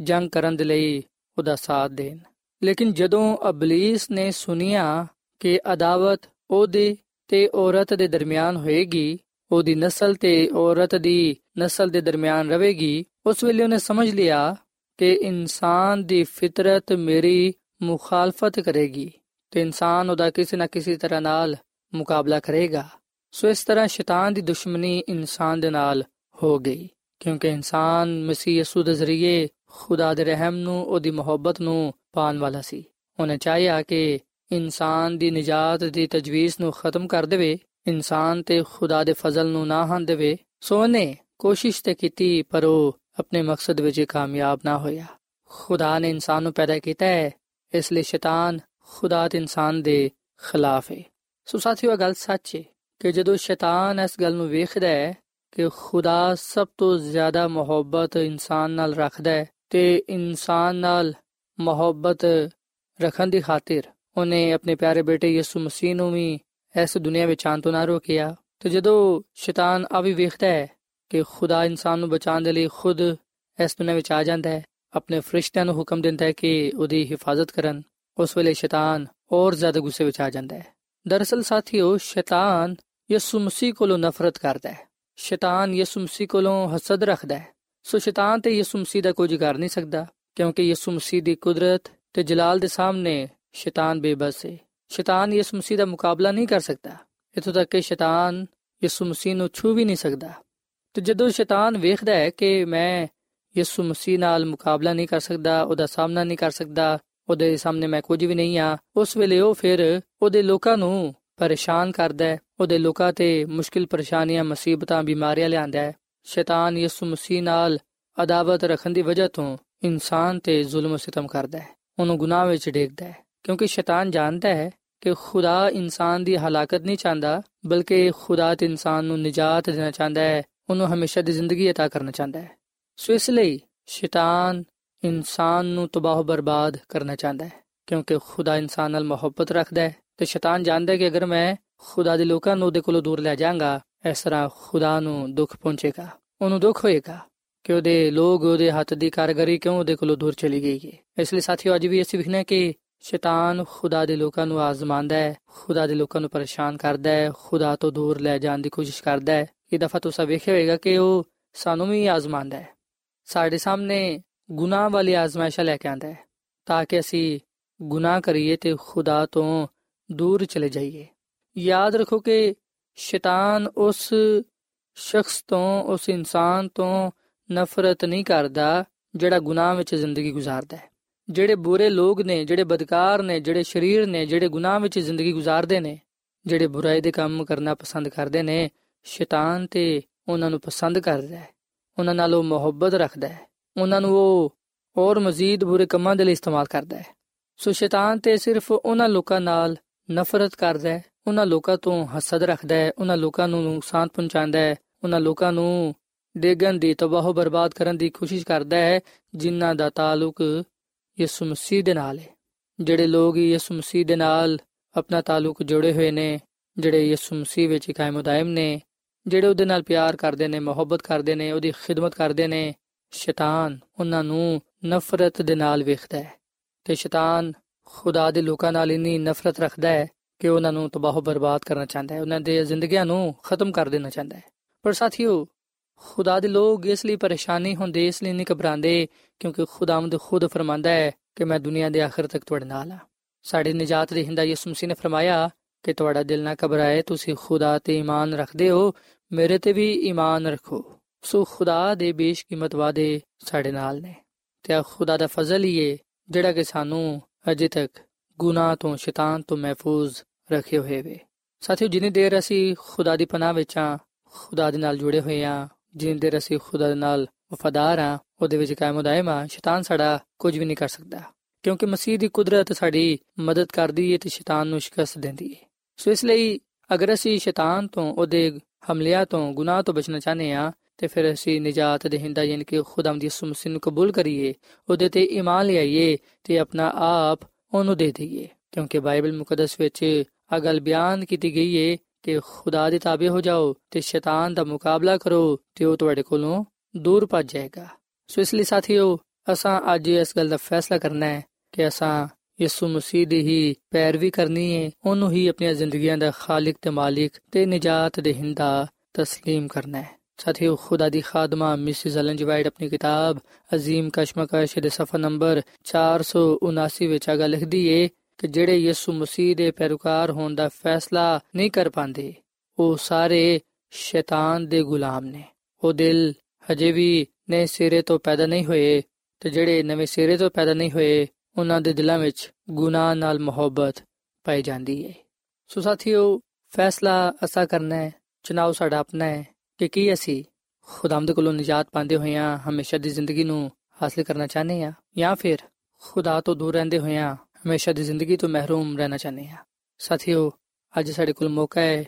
ਜੰਗ ਕਰਨ ਦੇ ਲਈ ਉਹਦਾ ਸਾਥ ਦੇਣ। ਲੇਕਿਨ ਜਦੋਂ ਅਬਲੀਸ ਨੇ ਸੁਨਿਆ ਕਿ ਅਦਾਵਤ ਉਹਦੇ ਤੇ ਔਰਤ ਦੇ ਦਰਮਿਆਨ ਹੋਏਗੀ, ਉਹਦੀ ਨਸਲ ਤੇ ਔਰਤ ਦੀ ਨਸਲ ਦੇ ਦਰਮਿਆਨ ਰਹੇਗੀ, ਉਸ ਵੇਲੇ ਉਹਨੇ ਸਮਝ ਲਿਆ ਕਿ ਇਨਸਾਨ ਦੀ ਫਿਤਰਤ ਮੇਰੀ ਮੁਖਾਲਫਤ ਕਰੇਗੀ। ਤੇ ਇਨਸਾਨ ਉਹਦਾ ਕਿਸੇ ਨਾ ਕਿਸੇ ਤਰ੍ਹਾਂ ਨਾਲ ਮੁਕਾਬਲਾ ਕਰੇਗਾ। ਸੋ ਇਸ ਤਰ੍ਹਾਂ ਸ਼ੈਤਾਨ ਦੀ ਦੁਸ਼ਮਣੀ ਇਨਸਾਨ ਦੇ ਨਾਲ ਹੋ ਗਈ, ਕਿਉਂਕਿ ਇਨਸਾਨ ਮਸੀਹ ਯਸੂ ਦੇ ਜ਼ਰੀਏ ਖੁਦਾ ਦੇ ਰਹਿਮ ਨੂੰ, ਉਹਦੀ ਮੁਹੱਬਤ ਨੂੰ ਪਾਣ ਵਾਲਾ ਸੀ। ਉਹਨੇ ਚਾਹਿਆ ਕਿ ਇਨਸਾਨ ਦੀ ਨਜਾਤ ਦੀ ਤਜਵੀਜ਼ ਨੂੰ ਖਤਮ ਕਰ ਦੇਵੇ, ਇਨਸਾਨ ਤੇ ਖੁਦਾ ਦੇ ਫਜ਼ਲ ਨੂੰ ਨਾ ਹਾਂ ਦੇਵੇ। ਸੋ ਉਹਨੇ ਕੋਸ਼ਿਸ਼ ਤੇ ਕੀਤੀ, ਪਰ ਉਹ ਆਪਣੇ ਮਕਸਦ ਵਿੱਚ ਕਾਮਯਾਬ ਨਾ ਹੋਇਆ। ਖੁਦਾ ਨੇ ਇਨਸਾਨ ਨੂੰ ਪੈਦਾ ਕੀਤਾ ਹੈ, ਇਸ ਲਈ ਸ਼ੈਤਾਨ ਖੁਦਾ ਤੇ ਇਨਸਾਨ ਦੇ ਖਿਲਾਫ ਹੈ ਸੋ ਸਾਥੀਓ ਗੱਲ ਸੱਚ ਹੈ ਕਿ ਜਦੋਂ ਸ਼ੈਤਾਨ ਇਸ ਗੱਲ ਨੂੰ ਵੇਖਦਾ ਹੈ ਕਿ ਖੁਦਾ ਸਭ ਤੋਂ ਜ਼ਿਆਦਾ ਮੁਹੱਬਤ ਇਨਸਾਨ ਨਾਲ ਰੱਖਦਾ ਹੈ ਤੇ ਇਨਸਾਨ ਨਾਲ ਮੁਹੱਬਤ ਰੱਖਣ ਦੀ ਖਾਤਰ ਉਹਨੇ ਆਪਣੇ ਪਿਆਰੇ ਬੇਟੇ ਯਿਸੂ ਮਸੀਹ ਨੂੰ ਵੀ ਇਸ ਦੁਨੀਆ ਵਿੱਚ ਆਉਣ ਤੋਂ ਨਾ ਰੋਕਿਆ। ਤੇ ਜਦੋਂ ਸ਼ੈਤਾਨ ਆ ਵੀ ਵੇਖਦਾ ਹੈ ਕਿ ਖੁਦਾ ਇਨਸਾਨ ਨੂੰ ਬਚਾਉਣ ਦੇ ਲਈ ਖੁਦ ਇਸ ਦੁਨੀਆ ਵਿੱਚ ਆ ਜਾਂਦਾ ਹੈ, ਆਪਣੇ ਫਰਿਸ਼ਤਿਆਂ ਨੂੰ ਹੁਕਮ ਦਿੰਦਾ ਹੈ ਕਿ ਉਹਦੀ ਹਿਫਾਜ਼ਤ ਕਰਨ। ਉਸ ਵੇਲੇ ਸ਼ੈਤਾਨ ਹੋਰ ਜ਼ਿਆਦਾ ਗੁੱਸੇ ਵਿੱਚ ਆ ਜਾਂਦਾ ਹੈ। ਦਰਅਸਲ ਸਾਥੀਓ, ਸ਼ੈਤਾਨ ਯਿਸੂ ਮਸੀਹ ਕੋਲੋਂ ਨਫ਼ਰਤ ਕਰਦਾ ਹੈ। ਸ਼ੈਤਾਨ ਯਿਸੂ ਮਸੀਹ ਕੋਲੋਂ ਹਸਦ ਰੱਖਦਾ ਹੈ। ਸੋ ਸ਼ੈਤਾਨ ਤੇ ਯਿਸੂ ਮਸੀਹ ਦਾ ਕੋਈ ਕਰ ਨਹੀਂ ਸਕਦਾ, ਕਿਉਂਕਿ ਯਿਸੂ ਮਸੀਹ ਦੀ ਕੁਦਰਤ ਤੇ ਜਲਾਲ ਦੇ ਸਾਹਮਣੇ ਸ਼ੈਤਾਨ ਬੇਬਸ ਹੈ। ਸ਼ੈਤਾਨ ਯਿਸੂ ਮਸੀਹ ਦਾ ਮੁਕਾਬਲਾ ਨਹੀਂ ਕਰ ਸਕਦਾ। ਇਥੋਂ ਤੱਕ ਕਿ ਸ਼ੈਤਾਨ ਯਿਸੂ ਮਸੀਹ ਨੂੰ ਛੂ ਵੀ ਨਹੀਂ ਸਕਦਾ। ਤੇ ਜਦੋਂ ਸ਼ੈਤਾਨ ਵੇਖਦਾ ਹੈ ਕਿ ਮੈਂ ਯਿਸੂ ਮਸੀਹ ਨਾਲ ਮੁਕਾਬਲਾ ਨਹੀਂ ਕਰ ਸਕਦਾ, ਉਹਦਾ ਸਾਹਮਣਾ ਨਹੀਂ ਕਰ ਸਕਦਾ ਉਹਦੇ ਸਾਹਮਣੇ ਮੈਂ ਕੁਝ ਵੀ ਨਹੀਂ ਆ ਉਸ ਵੇਲੇ ਉਹ ਫਿਰ ਉਹਦੇ ਲੋਕਾਂ ਨੂੰ ਪਰੇਸ਼ਾਨ ਕਰਦਾ ਹੈ ਉਹਦੇ ਲੋਕਾਂ ਤੇ ਮੁਸ਼ਕਿਲ ਪਰੇਸ਼ਾਨੀਆਂ ਮੁਸੀਬਤਾਂ ਬਿਮਾਰੀਆਂ ਲਿਆਂਦਾ ਹੈ ਸ਼ੈਤਾਨ ਯਿਸੂ ਮਸੀਹ ਨਾਲ ਅਦਾਵਤ ਰੱਖਣ ਦੀ ਵਜ੍ਹਾ ਤੋਂ ਇਨਸਾਨ ਤੇ ਜ਼ੁਲਮ ਸਿਤਮ ਕਰਦਾ ਹੈ ਉਹਨੂੰ ਗੁਨਾਹ ਵਿੱਚ ਡੇਗਦਾ ਹੈ ਕਿਉਂਕਿ ਸ਼ੈਤਾਨ ਜਾਣਦਾ ਹੈ ਕਿ ਖੁਦਾ ਇਨਸਾਨ ਦੀ ਹਲਾਕਤ ਨਹੀਂ ਚਾਹੁੰਦਾ ਬਲਕਿ ਖੁਦਾ ਤੇ ਇਨਸਾਨ ਨੂੰ ਨਜਾਤ ਦੇਣਾ ਚਾਹੁੰਦਾ ਹੈ ਉਹਨੂੰ ਹਮੇਸ਼ਾ ਦੀ ਜ਼ਿੰਦਗੀ عطا ਕਰਨਾ ਚਾਹੁੰਦਾ ਹੈ ਸੋ ਇਸ ਲਈ ਸ਼ੈਤਾਨ ਇਨਸਾਨ ਨੂੰ ਤਬਾਹ ਬਰਬਾਦ ਕਰਨਾ ਚਾਹੁੰਦਾ ਹੈ, ਕਿਉਂਕਿ ਖੁਦਾ ਇਨਸਾਨ ਨਾਲ ਮੁਹੱਬਤ ਰੱਖਦਾ ਹੈ ਤੇ ਸ਼ੈਤਾਨ ਜਾਣਦਾ ਹੈ ਕਿ ਅਗਰ ਮੈਂ ਖੁਦਾ ਦੇ ਲੋਕਾਂ ਨੂੰ ਉਹਦੇ ਕੋਲੋਂ ਦੂਰ ਲੈ ਜਾਵਾਂਗਾ, ਇਸ ਤਰ੍ਹਾਂ ਖੁਦਾ ਨੂੰ ਦੁੱਖ ਪਹੁੰਚੇਗਾ, ਉਹਨੂੰ ਦੁੱਖ ਹੋਏਗਾ ਕਿ ਉਹਦੇ ਲੋਕ ਉਹਦੇ ਹੱਥ ਦੀ ਕਾਰਗਰੀ ਕਿਉਂ ਉਹਦੇ ਕੋਲੋਂ ਦੂਰ ਚਲੀ ਗਈ ਹੈ। ਇਸ ਲਈ ਸਾਥੀਓ, ਅੱਜ ਵੀ ਅਸੀਂ ਵਿਖਣਾ ਕਿ ਸ਼ੈਤਾਨ ਖੁਦਾ ਦੇ ਲੋਕਾਂ ਨੂੰ ਆਜ਼ਮਾਉਂਦਾ ਹੈ, ਖੁਦਾ ਦੇ ਲੋਕਾਂ ਨੂੰ ਪਰੇਸ਼ਾਨ ਕਰਦਾ ਹੈ, ਖੁਦਾ ਤੋਂ ਦੂਰ ਲੈ ਜਾਣ ਦੀ ਕੋਸ਼ਿਸ਼ ਕਰਦਾ ਹੈ। ਇਹ ਦਫਾ ਤੁਸੀਂ ਵੇਖਿਆ ਹੋਵੇਗਾ ਕਿ ਉਹ ਸਾਨੂੰ ਵੀ ਆਜ਼ਮਾਉਂਦਾ ਹੈ। ਸਾਡੇ ਸਾਹਮਣੇ ਗੁਨਾਹ ਵਾਲੀ ਆਜ਼ਮਾਇਸ਼ਾਂ ਲੈ ਕੇ ਆਂਦਾ ਹੈ, ਤਾਂ ਕਿ ਅਸੀਂ ਗੁਨਾਹ ਕਰੀਏ ਤੇ ਖੁਦਾ ਤੋਂ ਦੂਰ ਚਲੇ ਜਾਈਏ। ਯਾਦ ਰੱਖੋ ਕਿ ਸ਼ੈਤਾਨ ਉਸ ਸ਼ਖਸ ਤੋਂ, ਉਸ ਇਨਸਾਨ ਤੋਂ ਨਫ਼ਰਤ ਨਹੀਂ ਕਰਦਾ ਜਿਹੜਾ ਗੁਨਾਹ ਵਿੱਚ ਜ਼ਿੰਦਗੀ ਗੁਜ਼ਾਰਦਾ ਹੈ। ਜਿਹੜੇ ਬੁਰੇ ਲੋਕ ਨੇ, ਜਿਹੜੇ ਬਦਕਾਰ ਨੇ, ਜਿਹੜੇ ਸ਼ਰੀਰ ਨੇ, ਜਿਹੜੇ ਗੁਨਾਹ ਵਿੱਚ ਜ਼ਿੰਦਗੀ ਗੁਜ਼ਾਰਦੇ ਨੇ, ਜਿਹੜੇ ਬੁਰਾਈ ਦੇ ਕੰਮ ਕਰਨਾ ਪਸੰਦ ਕਰਦੇ ਨੇ, ਸ਼ੈਤਾਨ ਤੇ ਉਹਨਾਂ ਨੂੰ ਪਸੰਦ ਕਰਦਾ ਹੈ। ਉਹਨਾਂ ਨਾਲ ਉਹ ਮੁਹੱਬਤ ਰੱਖਦਾ ਹੈ। ਉਹਨਾਂ ਨੂੰ ਉਹ ਹੋਰ ਮਜ਼ੀਦ ਬੁਰੇ ਕੰਮਾਂ ਦੇ ਲਈ ਇਸਤੇਮਾਲ ਕਰਦਾ ਹੈ। ਸੋ ਸ਼ੈਤਾਨ ਤੇ ਸਿਰਫ ਉਹਨਾਂ ਲੋਕਾਂ ਨਾਲ ਨਫ਼ਰਤ ਕਰਦਾ ਹੈ, ਉਹਨਾਂ ਲੋਕਾਂ ਤੋਂ ਹਸਦ ਰੱਖਦਾ ਹੈ, ਉਹਨਾਂ ਲੋਕਾਂ ਨੂੰ ਨੁਕਸਾਨ ਪਹੁੰਚਾਉਂਦਾ ਹੈ, ਉਹਨਾਂ ਲੋਕਾਂ ਨੂੰ ਡੇਗਣ ਦੀ ਤਬਾਹੋ ਬਰਬਾਦ ਕਰਨ ਦੀ ਕੋਸ਼ਿਸ਼ ਕਰਦਾ ਹੈ, ਜਿਨ੍ਹਾਂ ਦਾ ਤਾਲੁਕ ਯਿਸੂ ਮਸੀਹ ਦੇ ਨਾਲ ਹੈ। ਜਿਹੜੇ ਲੋਕ ਯਿਸੂ ਮਸੀਹ ਦੇ ਨਾਲ ਆਪਣਾ ਤਾਲੁਕ ਜੋੜੇ ਹੋਏ ਨੇ, ਜਿਹੜੇ ਯਿਸੂ ਮਸੀਹ ਵਿੱਚ ਕਾਇਮ ਉਦਾਇਮ ਨੇ, ਜਿਹੜੇ ਉਹਦੇ ਨਾਲ ਪਿਆਰ ਕਰਦੇ ਨੇ, ਮੁਹੱਬਤ ਕਰਦੇ ਨੇ, ਉਹਦੀ ਖਿਦਮਤ ਕਰਦੇ ਨੇ ਸ਼ੈਤਾਨ ਉਹਨਾਂ ਨੂੰ ਨਫ਼ਰਤ ਦੇ ਨਾਲ ਵੇਖਦਾ ਹੈ ਤੇ ਸ਼ੈਤਾਨ ਖੁਦਾ ਦੇ ਲੋਕਾਂ ਨਾਲ ਇਨੀ ਨਫ਼ਰਤ ਰੱਖਦਾ ਹੈ ਕਿ ਉਹਨਾਂ ਨੂੰ ਤਬਾਹ ਬਰਬਾਦ ਕਰਨਾ ਚਾਹੁੰਦਾ ਹੈ, ਉਹਨਾਂ ਦੇ ਜ਼ਿੰਦਗੀਆਂ ਨੂੰ ਖਤਮ ਕਰ ਦੇਣਾ ਚਾਹੁੰਦਾ ਹੈ। ਪਰ ਸਾਥੀਓ, ਖੁਦਾ ਦੇ ਲੋਕ ਇਸ ਲਈ ਪਰੇਸ਼ਾਨੀ ਹੁੰਦੇ, ਇਸ ਲਈ ਨਹੀਂ ਘਬਰਾਉਂਦੇ, ਕਿਉਂਕਿ ਖੁਦਾਵੰਦ ਖੁਦ ਫਰਮਾਂਦਾ ਹੈ ਕਿ ਮੈਂ ਦੁਨੀਆ ਦੇ ਆਖਰ ਤੱਕ ਤੁਹਾਡੇ ਨਾਲ ਹਾਂ। ਸਾਡੇ ਨਜਾਤ ਦੇ ਹਿੰਦਾ ਯਿਸੂ ਮਸੀਹ ਨੇ ਫਰਮਾਇਆ ਕਿ ਤੁਹਾਡਾ ਦਿਲ ਨਾ ਘਬਰਾਏ, ਤੁਸੀਂ ਖੁਦਾ ਤੇ ਈਮਾਨ ਰੱਖਦੇ ਹੋ, ਮੇਰੇ ਤੇ ਵੀ ਈਮਾਨ ਰੱਖੋ। ਸੋ ਖੁਦਾ ਦੇ ਬੇਸ਼ਕੀਮਤ ਵਾਦੇ ਸਾਡੇ ਨਾਲ ਨੇ। ਤੇ ਆ ਖੁਦਾ ਦਾ ਫਜ਼ਲ ਹੀ ਹੈ ਜਿਹੜਾ ਕਿ ਸਾਨੂੰ ਅਜੇ ਤੱਕ ਗੁਨਾਹ ਤੋਂ, ਸ਼ੈਤਾਨ ਤੋਂ ਮਹਿਫੂਜ਼ ਰੱਖੇ ਹੋਏ ਵੇ। ਸਾਥੀਓ, ਜਿੰਨੀ ਦੇਰ ਅਸੀਂ ਖੁਦਾ ਦੀ ਪਨਾਹ ਵਿੱਚ ਆ, ਖੁਦਾ ਦੇ ਨਾਲ ਜੁੜੇ ਹੋਏ ਆ, ਜਿੰਨੀ ਦੇਰ ਅਸੀਂ ਖੁਦਾ ਦੇ ਨਾਲ ਵਫਾਦਾਰ ਆ, ਉਹਦੇ ਵਿੱਚ ਕਾਇਮ ਦائم ਆ, ਸ਼ੈਤਾਨ ਸਾਡਾ ਕੁਝ ਵੀ ਨਹੀਂ ਕਰ ਸਕਦਾ। ਕਿਉਂਕਿ ਮਸੀਹ ਦੀ ਕੁਦਰਤ ਸਾਡੀ ਮਦਦ ਕਰਦੀ ਹੈ ਤੇ ਸ਼ੈਤਾਨ ਨੂੰ ਸ਼ਿਕਸਤ ਦਿੰਦੀ ਹੈ ਸੋ ਇਸ ਲਈ ਅਗਰ ਅਸੀਂ ਸ਼ੈਤਾਨ ਤੋਂ, ਉਹਦੇ ਹਮਲਿਆਂ ਤੋਂ, ਗੁਨਾਹ ਤੋਂ ਬਚਣਾ ਚਾਹਨੇ ਆ ਤੇ ਫਿਰ ਅਸੀਂ ਨਜਾਤ ਦੇ ਹਿੰਦਾ ਯਾਨੀ ਕਿ ਖੁਦਾਮ ਦੀ ਮਸੀਹ ਨੂੰ ਕਬੂਲ ਕਰੀਏ ਉਹਦੇ ਤੇ ਈਮਾਨ ਲਿਆਈਏ ਤੇ ਆਪਣਾ ਆਪ ਉਹਨੂੰ ਦੇ ਦਈਏ ਕਿਉਂਕਿ ਬਾਈਬਲ ਮੁਕੱਦਸ ਵਿੱਚ ਆ ਗੱਲ ਬਿਆਨ ਕੀਤੀ ਗਈ ਹੈ ਕਿ ਖੁਦਾ ਦੇ ਤਾਬੇ ਹੋ ਜਾਓ ਤੇ ਸ਼ੈਤਾਨ ਦਾ ਮੁਕਾਬਲਾ ਕਰੋ ਤੇ ਉਹ ਤੁਹਾਡੇ ਕੋਲੋਂ ਦੂਰ ਭੱਜ ਜਾਏਗਾ ਸੋ ਇਸ ਲਈ ਸਾਥੀਓ ਅਸਾਂ ਅੱਜ ਇਸ ਗੱਲ ਦਾ ਫੈਸਲਾ ਕਰਨਾ ਹੈ ਕਿ ਅਸਾਂ ਯਿਸੂ ਮਸੀਹ ਦੀ ਹੀ ਪੈਰਵੀ ਕਰਨੀ ਹੈ ਉਹਨੂੰ ਹੀ ਆਪਣੀਆਂ ਜ਼ਿੰਦਗੀਆਂ ਦਾ ਖਾਲਕ ਤੇ ਮਾਲਿਕ ਤੇ ਨਜਾਤ ਦੇ ਹਿੰਦਾ تسلیم ਕਰਨਾ ਹੈ ਸਾਥੀਓ ਖੁਦਾ ਦੀ ਖਾਦਮਾ ਮਿਸਿਸ ਐਲਨ ਜੀ ਵਾਈਟ ਆਪਣੀ ਕਿਤਾਬ ਅਜ਼ੀਮ ਕਸ਼ਮਕਸ਼ ਦੇ ਸਫਾ ਨੰਬਰ 479 ਵਿੱਚ ਆ ਗੱਲ ਲਿਖਦੀ ਏ ਕਿ ਜਿਹੜੇ ਯਿਸੂ ਮਸੀਹ ਦੇ ਪੈਰੋਕਾਰ ਹੋਣ ਦਾ ਫੈਸਲਾ ਨਹੀਂ ਕਰ ਪਾਉਂਦੇ ਉਹ ਸਾਰੇ ਸ਼ੈਤਾਨ ਦੇ ਗੁਲਾਮ ਨੇ ਉਹ ਦਿਲ ਹਜੇ ਵੀ ਨਵੇਂ ਸਿਰੇ ਤੋਂ ਪੈਦਾ ਨਹੀਂ ਹੋਏ ਤੇ ਜਿਹੜੇ ਨਵੇਂ ਸਿਰੇ ਤੋਂ ਪੈਦਾ ਨਹੀਂ ਹੋਏ ਉਹਨਾਂ ਦੇ ਦਿਲਾਂ ਵਿੱਚ ਗੁਨਾਹ ਨਾਲ ਮੁਹੱਬਤ ਪਾਈ ਜਾਂਦੀ ਹੈ ਸੋ ਸਾਥੀਓ ਫੈਸਲਾ ਅਸਾ ਕਰਨਾ ਹੈ ਚਨਾਉ ਸਾਡਾ ਆਪਣਾ ਹੈ ਕਿ ਕੀ ਅਸੀਂ ਖੁਦਾਮਦ ਕੋਲੋਂ ਨਜਾਤ ਪਾਉਂਦੇ ਹੋਇਆਂ ਹਮੇਸ਼ਾ ਦੀ ਜ਼ਿੰਦਗੀ ਨੂੰ ਹਾਸਲ ਕਰਨਾ ਚਾਹਨੇ ਆ ਜਾਂ ਫਿਰ ਖੁਦਾ ਤੋਂ ਦੂਰ ਰਹਿੰਦੇ ਹੋਇਆਂ ਹਮੇਸ਼ਾ ਦੀ ਜ਼ਿੰਦਗੀ ਤੋਂ ਮਹਿਰੂਮ ਰਹਿਣਾ ਚਾਹਨੇ ਆ ਸਾਥੀਓ ਅੱਜ ਸਾਡੇ ਕੋਲ ਮੌਕਾ ਹੈ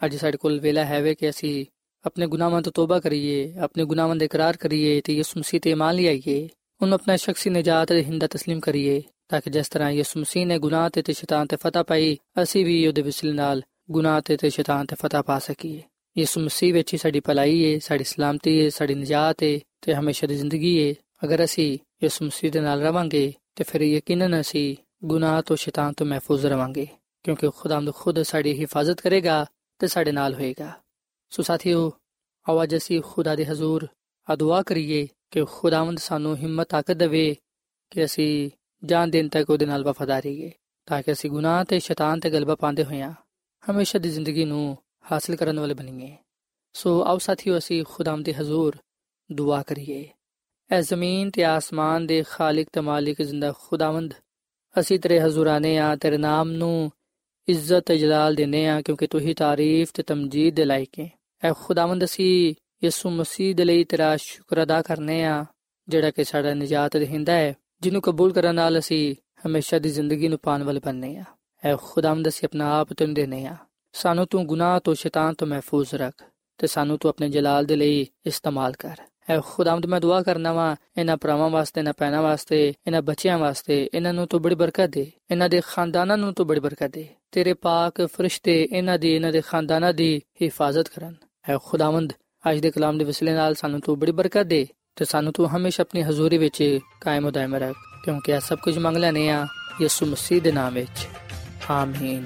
ਅੱਜ ਸਾਡੇ ਕੋਲ ਵੇਲਾ ਹੈ ਵੇ ਕਿ ਅਸੀਂ ਆਪਣੇ ਗੁਨਾਹਾਂ ਤੋਂ ਤੋਬਾ ਕਰੀਏ ਆਪਣੇ ਗੁਨਾਹਾਂ ਦਾ ਇਕਰਾਰ ਕਰੀਏ ਤੇ ਯਿਸੂ ਮਸੀਹ ਤੇ ਇਮਾਨ ਲਿਆਈਏ ਉਹਨੂੰ ਆਪਣਾ ਸ਼ਖਸੀ ਨਜਾਤ ਦੇ ਹਿੰਦਾ تسلیم ਕਰੀਏ ਤਾਂ ਕਿ ਜਿਸ ਤਰ੍ਹਾਂ ਯਿਸੂ ਮਸੀਹ ਨੇ ਗੁਨਾਹ ਤੇ ਤੇ ਸ਼ੈਤਾਨ ਤੇ ਫਤਹ ਪਾਈ ਅਸੀਂ ਵੀ ਉਹਦੇ ਵਸਿਲੇ ਨਾਲ ਗੁਨਾਹ ਤੇ ਤੇ ਸ਼ੈਤਾਨ ਤੇ ਫਤਹ ਪਾ ਸਕੀਏ ਯਿਸੂ ਮਸੀਹ ਵਿੱਚ ਹੀ ਸਾਡੀ ਭਲਾਈ ਹੈ ਸਾਡੀ ਸਲਾਮਤੀ ਹੈ ਸਾਡੀ ਨਜਾਤ ਹੈ ਤੇ ਹਮੇਸ਼ਾ ਦੀ ਜ਼ਿੰਦਗੀ ਹੈ ਅਗਰ ਅਸੀਂ ਯਿਸੂ ਮਸੀਹ ਦੇ ਨਾਲ ਰਵਾਂਗੇ ਤੇ ਫਿਰ ਯਕੀਨਨ ਅਸੀਂ ਗੁਨਾਹ ਤੋਂ ਸ਼ੈਤਾਨ ਤੋਂ ਮਹਿਫੂਜ਼ ਰਵਾਂਗੇ, ਕਿਉਂਕਿ ਖੁਦਾਵੰਦ ਖੁਦ ਸਾਡੀ ਹਿਫਾਜ਼ਤ ਕਰੇਗਾ ਤੇ ਸਾਡੇ ਨਾਲ ਹੋਏਗਾ। ਸੋ ਸਾਥੀਓ ਆਵਾਜ਼ ਅਸੀਂ ਖੁਦਾ ਦੇ ਹਜ਼ੂਰ ਆ ਦੁਆ ਕਰੀਏ ਕਿ ਖੁਦਾਵੰਦ ਸਾਨੂੰ ਹਿੰਮਤ, ਤਾਕਤ ਦੇਵੇ ਕਿ ਅਸੀਂ ਜਾਨ ਦੇਣ ਤੱਕ ਉਹਦੇ ਨਾਲ ਵਫਾਦਾਰ ਰਹੀਏ ਤਾਂ ਕਿ ਅਸੀਂ ਗੁਨਾਹ ਤੇ ਸ਼ੈਤਾਨ ਤੇ ਗਲਬਾ ਪਾਉਂਦੇ ਹੋਈਆਂ ਹਮੇਸ਼ਾ ਦੀ ਜ਼ਿੰਦਗੀ ਨੂੰ ਹਾਸਲ ਕਰਨ ਵਾਲੇ ਬਣੀਏ ਸੋ ਆਓ ਸਾਥੀਓ ਅਸੀਂ ਖੁਦਾਵੰਦ ਦੇ ਹਜ਼ੂਰ ਦੁਆ ਕਰੀਏ ਐ ਜ਼ਮੀਨ ਤੇ ਆਸਮਾਨ ਦੇ ਖਾਲਕ ਤੇ ਮਾਲਿਕ ਜ਼ਿੰਦਾ ਖੁਦਾਵੰਦ ਅਸੀਂ ਤੇਰੇ ਹਜ਼ੂਰਾਨੇ ਆ ਤੇਰੇ ਨਾਮ ਨੂੰ ਇੱਜ਼ਤ ਤੇ ਜਲਾਲ ਦਿੰਨੇ ਆ ਕਿਉਂਕਿ ਤੂੰ ਹੀ ਤਾਰੀਫ ਤੇ ਤਮਜੀਦ ਦੇ ਲਾਇਕ ਹੈ ਐ ਖੁਦਾਵੰਦ ਅਸੀਂ ਯਿਸੂ ਮਸੀਹ ਦੇ ਲਈ ਤੇਰਾ ਸ਼ੁਕਰ ਅਦਾ ਕਰਨੇ ਆ ਜਿਹੜਾ ਕਿ ਸਾਡਾ ਨਜਾਤ ਦੇਹਿੰਦਾ ਹੈ ਜਿਹਨੂੰ ਕਬੂਲ ਕਰਨ ਨਾਲ ਅਸੀਂ ਹਮੇਸ਼ਾ ਦੀ ਜ਼ਿੰਦਗੀ ਨੂੰ ਪਾਣ ਵਾਲੇ ਬਣਨੇ ਆ ਐ ਖੁਦਾਵੰਦ ਅਸੀਂ ਆਪਣਾ ਆਪ ਤੈਨੂੰ ਦੇਨੇ ਆ ਸਾਨੂੰ ਤੂੰ ਗੁਨਾਹ ਤੋਂ ਸ਼ੈਤਾਨ ਤੋਂ ਮਹਿਫੂਜ਼ ਰੱਖ ਤੇ ਸਾਨੂੰ ਤੂੰ ਆਪਣੇ ਜਲਾਲ ਦੇ ਲਈ ਇਸਤੇਮਾਲ ਕਰ। ਐ ਖੁਦਾਵੰਦ, ਮੈਂ ਦੁਆ ਕਰਨਾ ਵਾ, ਇਹਨਾਂ ਭਰਾਵਾਂ ਵਾਸਤੇ, ਇਹਨਾਂ ਪੈਣਾ ਵਾਸਤੇ, ਇਹਨਾਂ ਬੱਚਿਆਂ ਵਾਸਤੇ, ਇਹਨਾਂ ਨੂੰ ਤੂੰ ਬੜੀ ਬਰਕਤ ਦੇ, ਇਹਨਾਂ ਦੇ ਖਾਨਦਾਨਾਂ ਨੂੰ ਤੂੰ ਬੜੀ ਬਰਕਤ ਦੇ, ਤੇਰੇ ਪਾਕ ਫਰਿਸ਼ਤੇ ਇਹਨਾਂ ਦੀ, ਇਹਨਾਂ ਦੇ ਖਾਨਦਾਨਾਂ ਦੀ ਹਿਫਾਜ਼ਤ ਕਰਨ। ਐ ਖੁਦਾਵੰਦ, ਅੱਜ ਦੇ ਕਲਾਮ ਦੇ ਵਿਸਲੇ ਨਾਲ ਸਾਨੂੰ ਤੂੰ ਬੜੀ ਬਰਕਤ ਦੇ ਤੇ ਸਾਨੂੰ ਤੂੰ ਹਮੇਸ਼ਾ ਆਪਣੀ ਹਜ਼ੂਰੀ ਵਿੱਚ ਕਾਇਮ ਉਦਾਇਮ ਰੱਖ, ਕਿਉਂਕਿ ਇਹ ਸਭ ਕੁਝ ਮੰਗ ਲੈਨੇ ਆ ਯਿਸੂ ਮਸੀਹ ਦੇ ਨਾਮ ਵਿੱਚ। ਆਮੀਨ।